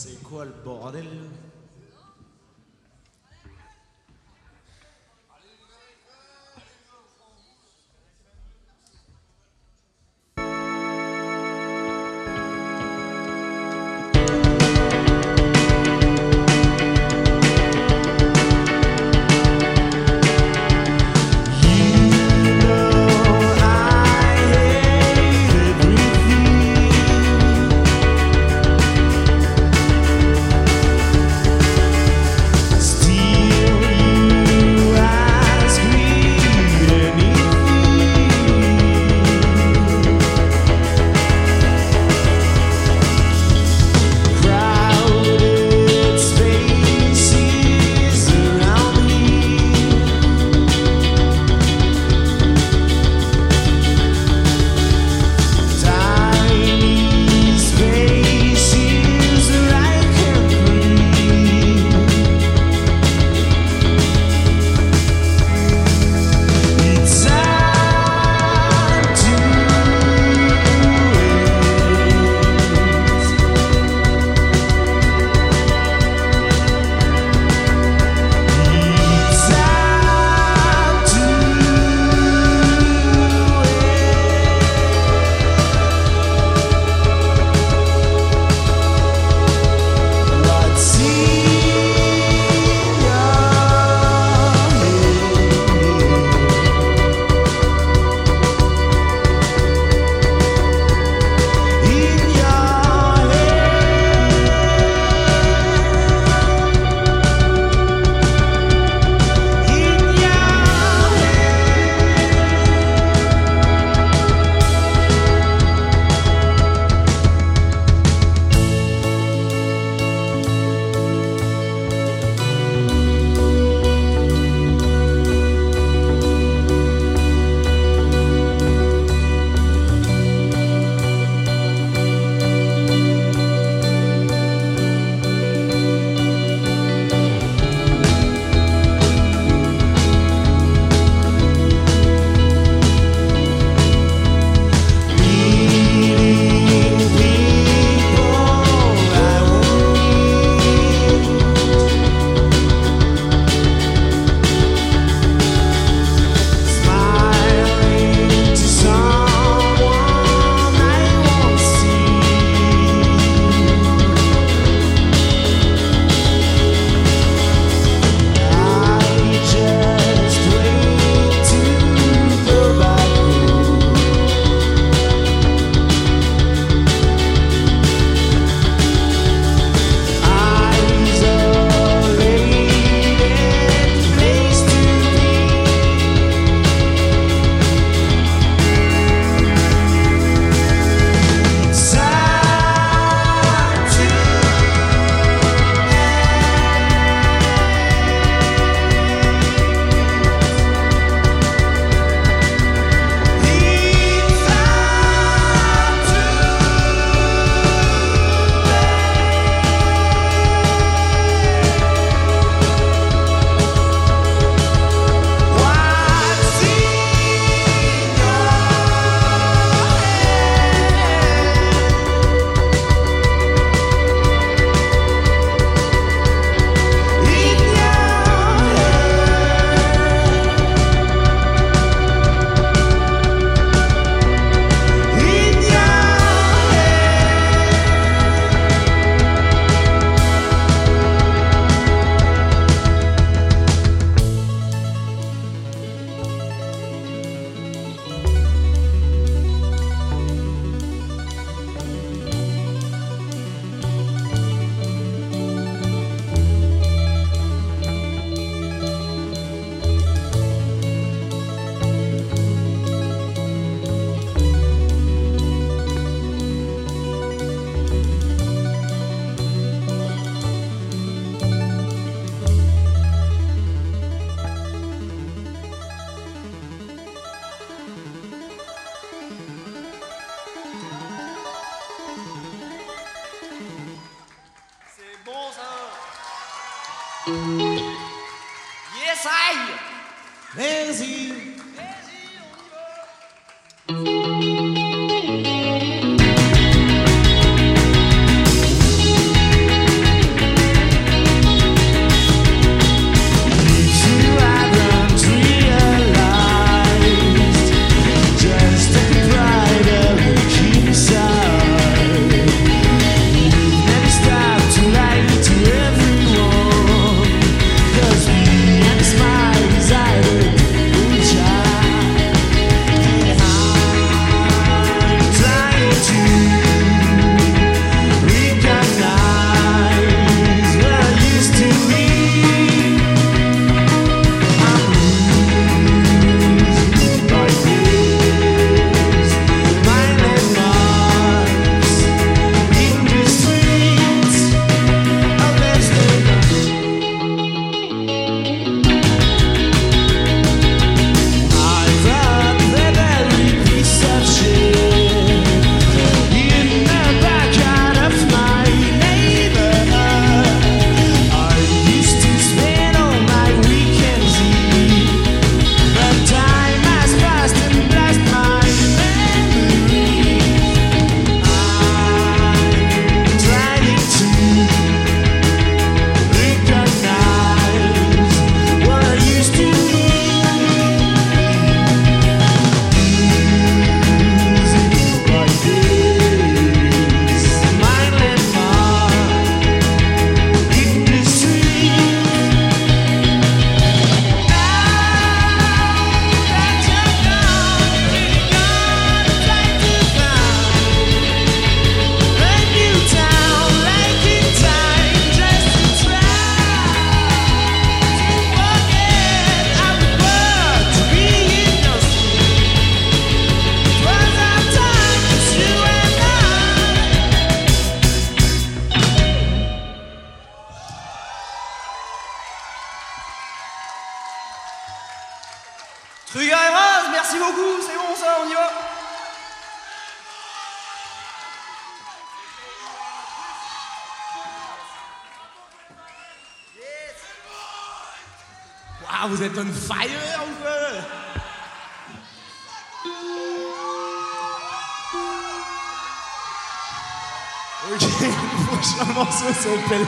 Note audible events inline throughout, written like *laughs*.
C'est quoi le bordel, vous êtes on fire ou Ok, *laughs* le prochain morceau s'appelle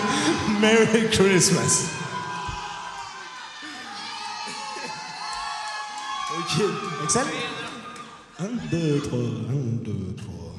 Merry Christmas. Ok, Axel 1, 2, 3, 1, 2, 3.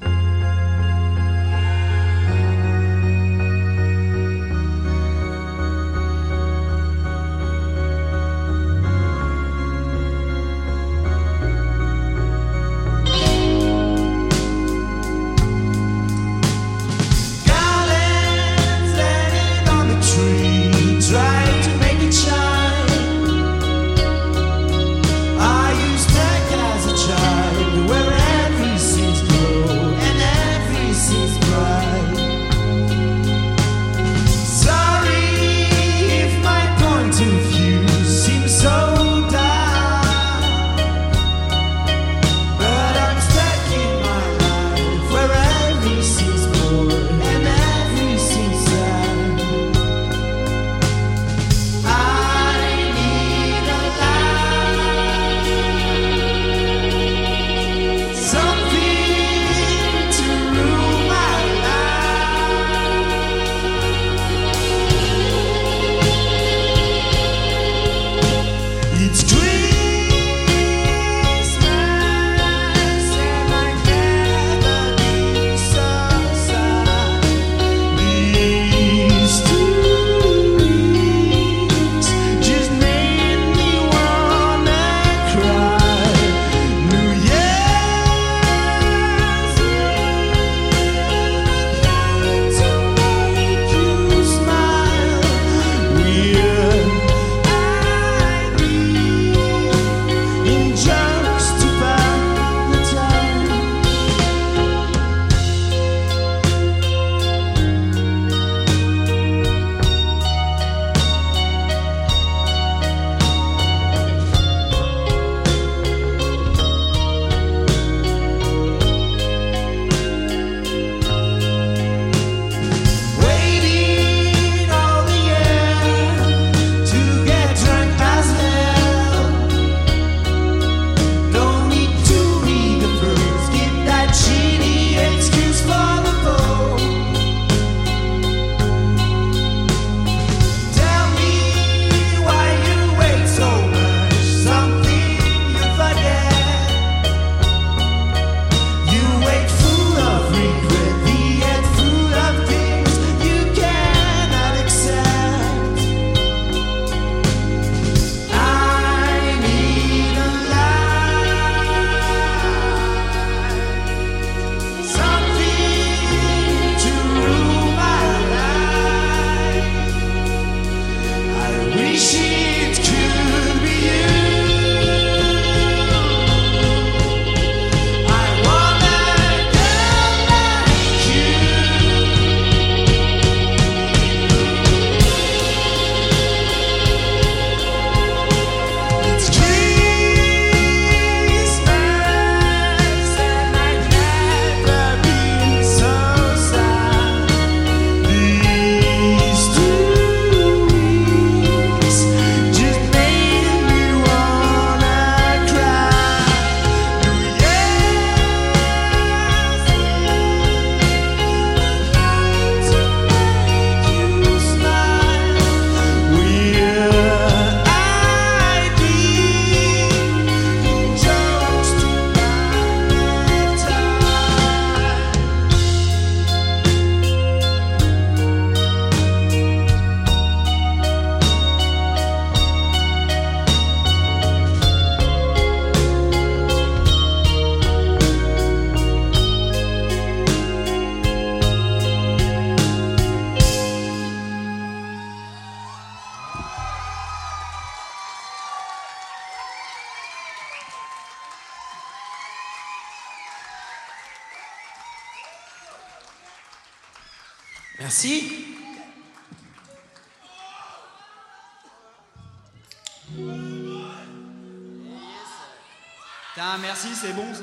Merci, c'est bon ça.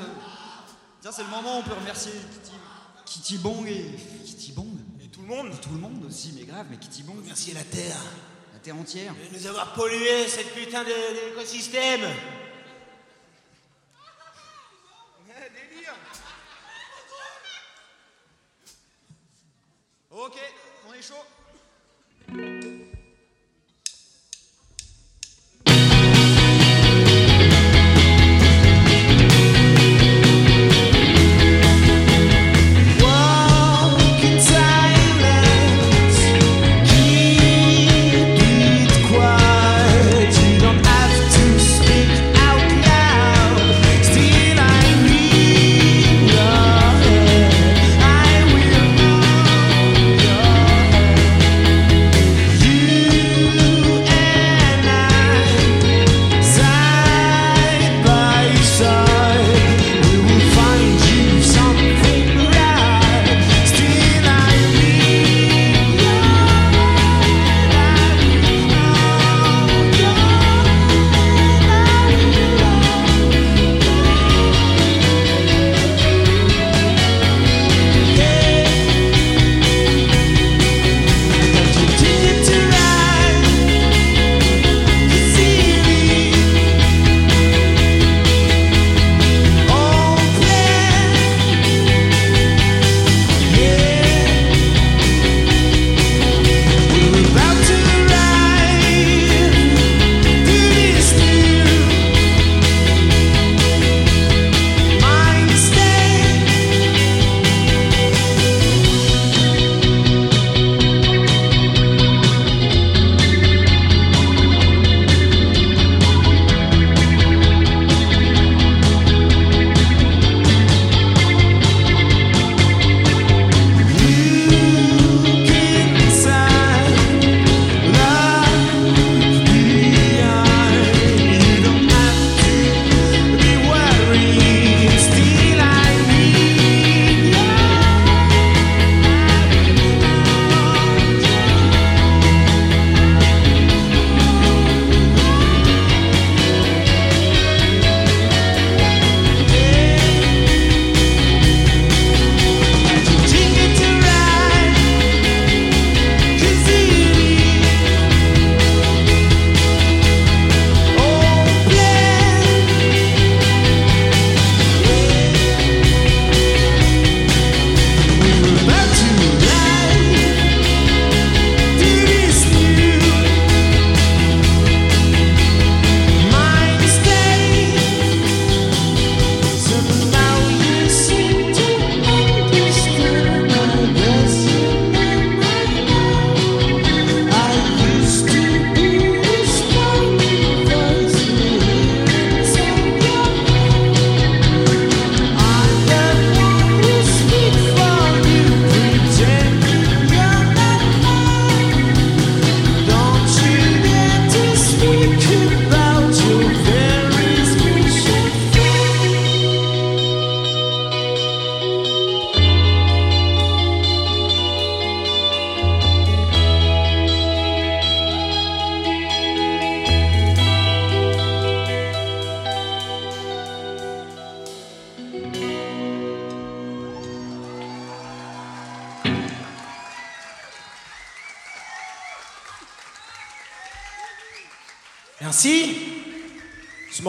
Tiens, c'est le moment où on peut remercier Kitty, Kitty Bong et. Kitty Bong Et tout le monde Tout le monde aussi, mais grave, mais Kitty Bong, Merci la Terre la terre entière. de nous avoir pollué cette putain de- d'écosystème. délire Ok, on est chaud.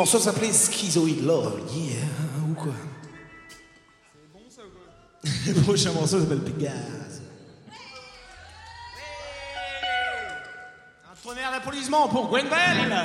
Morceau s'appelait Schizoid Love, yeah, ou quoi? *laughs* C'est bon ça ou quoi Le prochain morceau s'appelle Pégase. Un tonnerre d'applaudissements pour Gwenbel *laughs*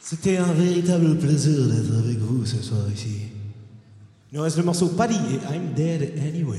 C'était un véritable plaisir d'être avec vous ce soir ici. Il nous reste le morceau Paddy et I'm Dead Anyway.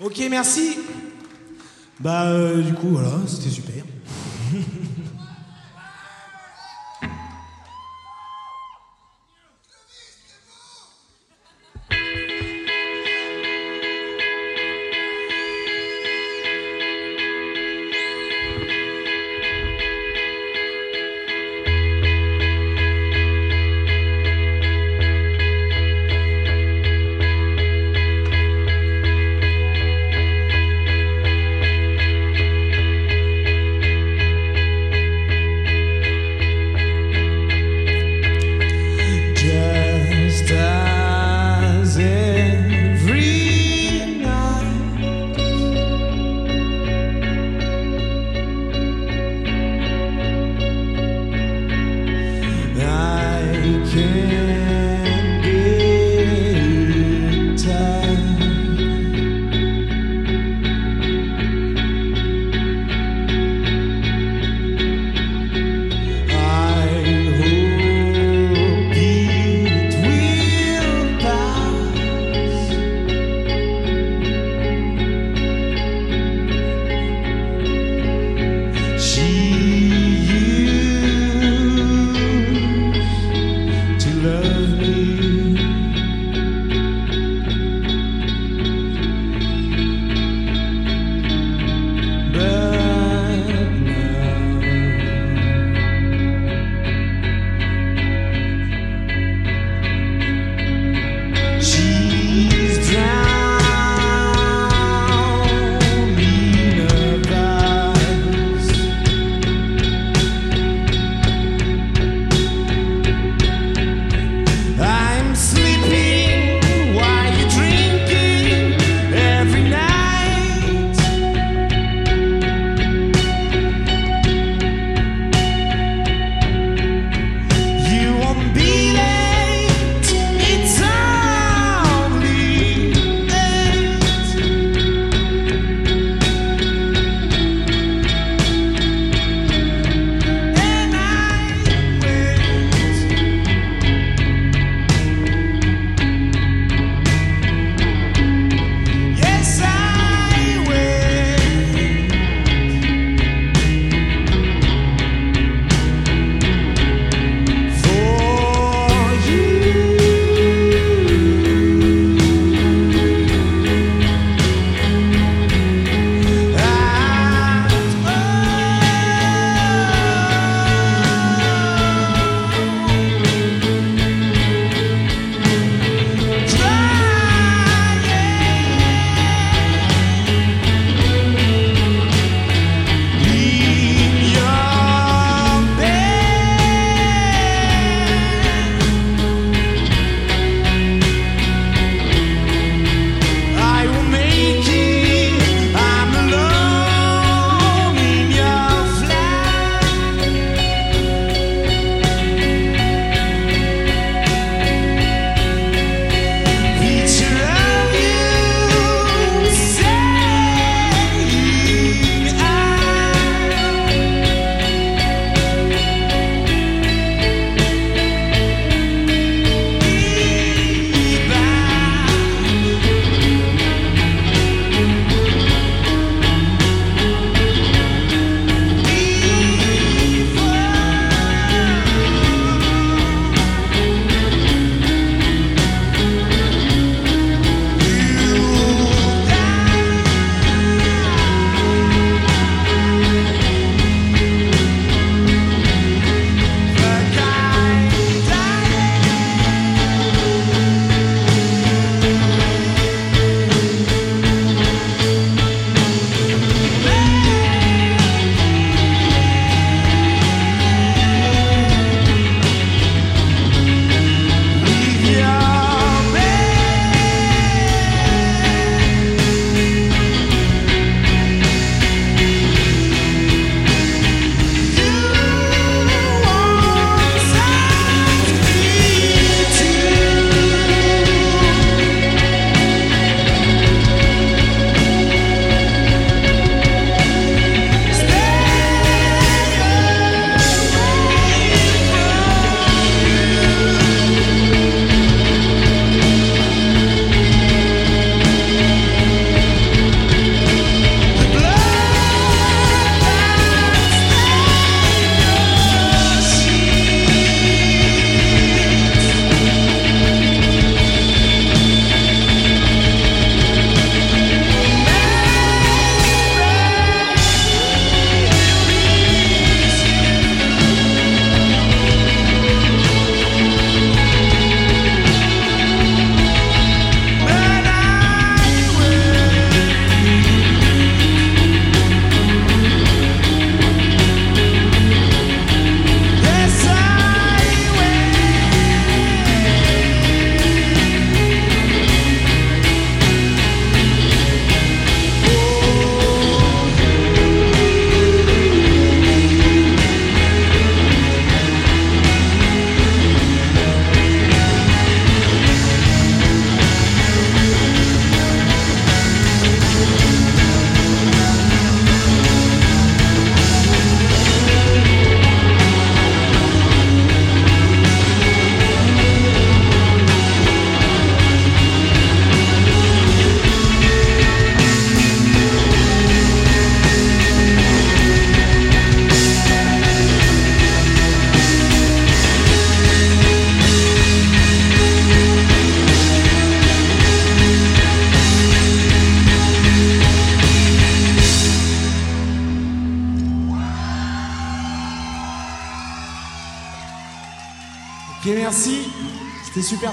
Ok, merci. Bah, euh, du coup, voilà, c'était super. *laughs*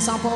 sample.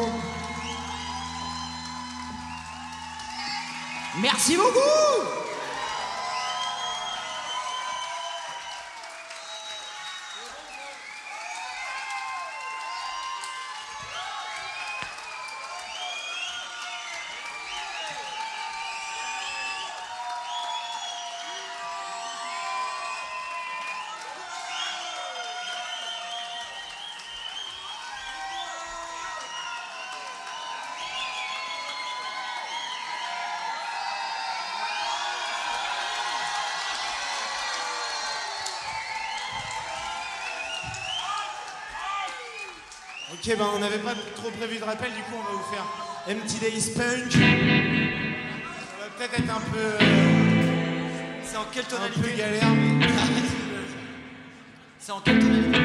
Ok, ben on n'avait pas trop prévu de rappel, du coup on va vous faire Empty Days Punk. Ça va peut-être être un peu. Euh, c'est en quelle tonalité Un peu galère, mais. *laughs* c'est en quelle tonalité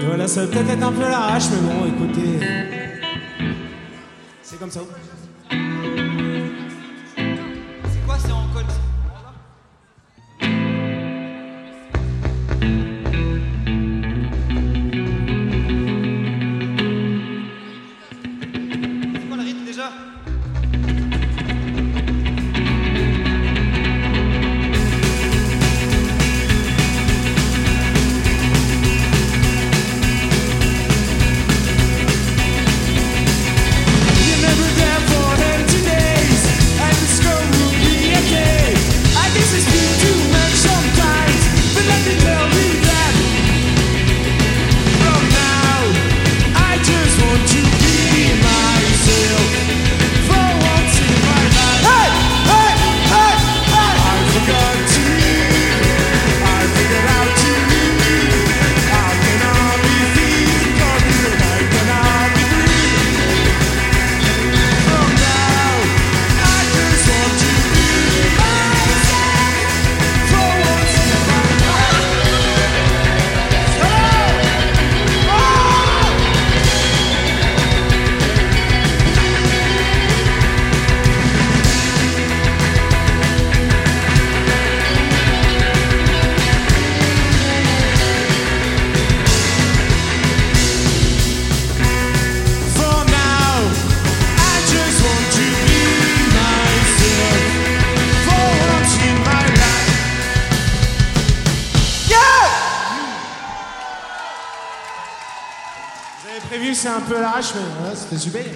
Et voilà, ça va peut-être être un peu l'arrache, mais bon, écoutez. C'est comme ça. participate.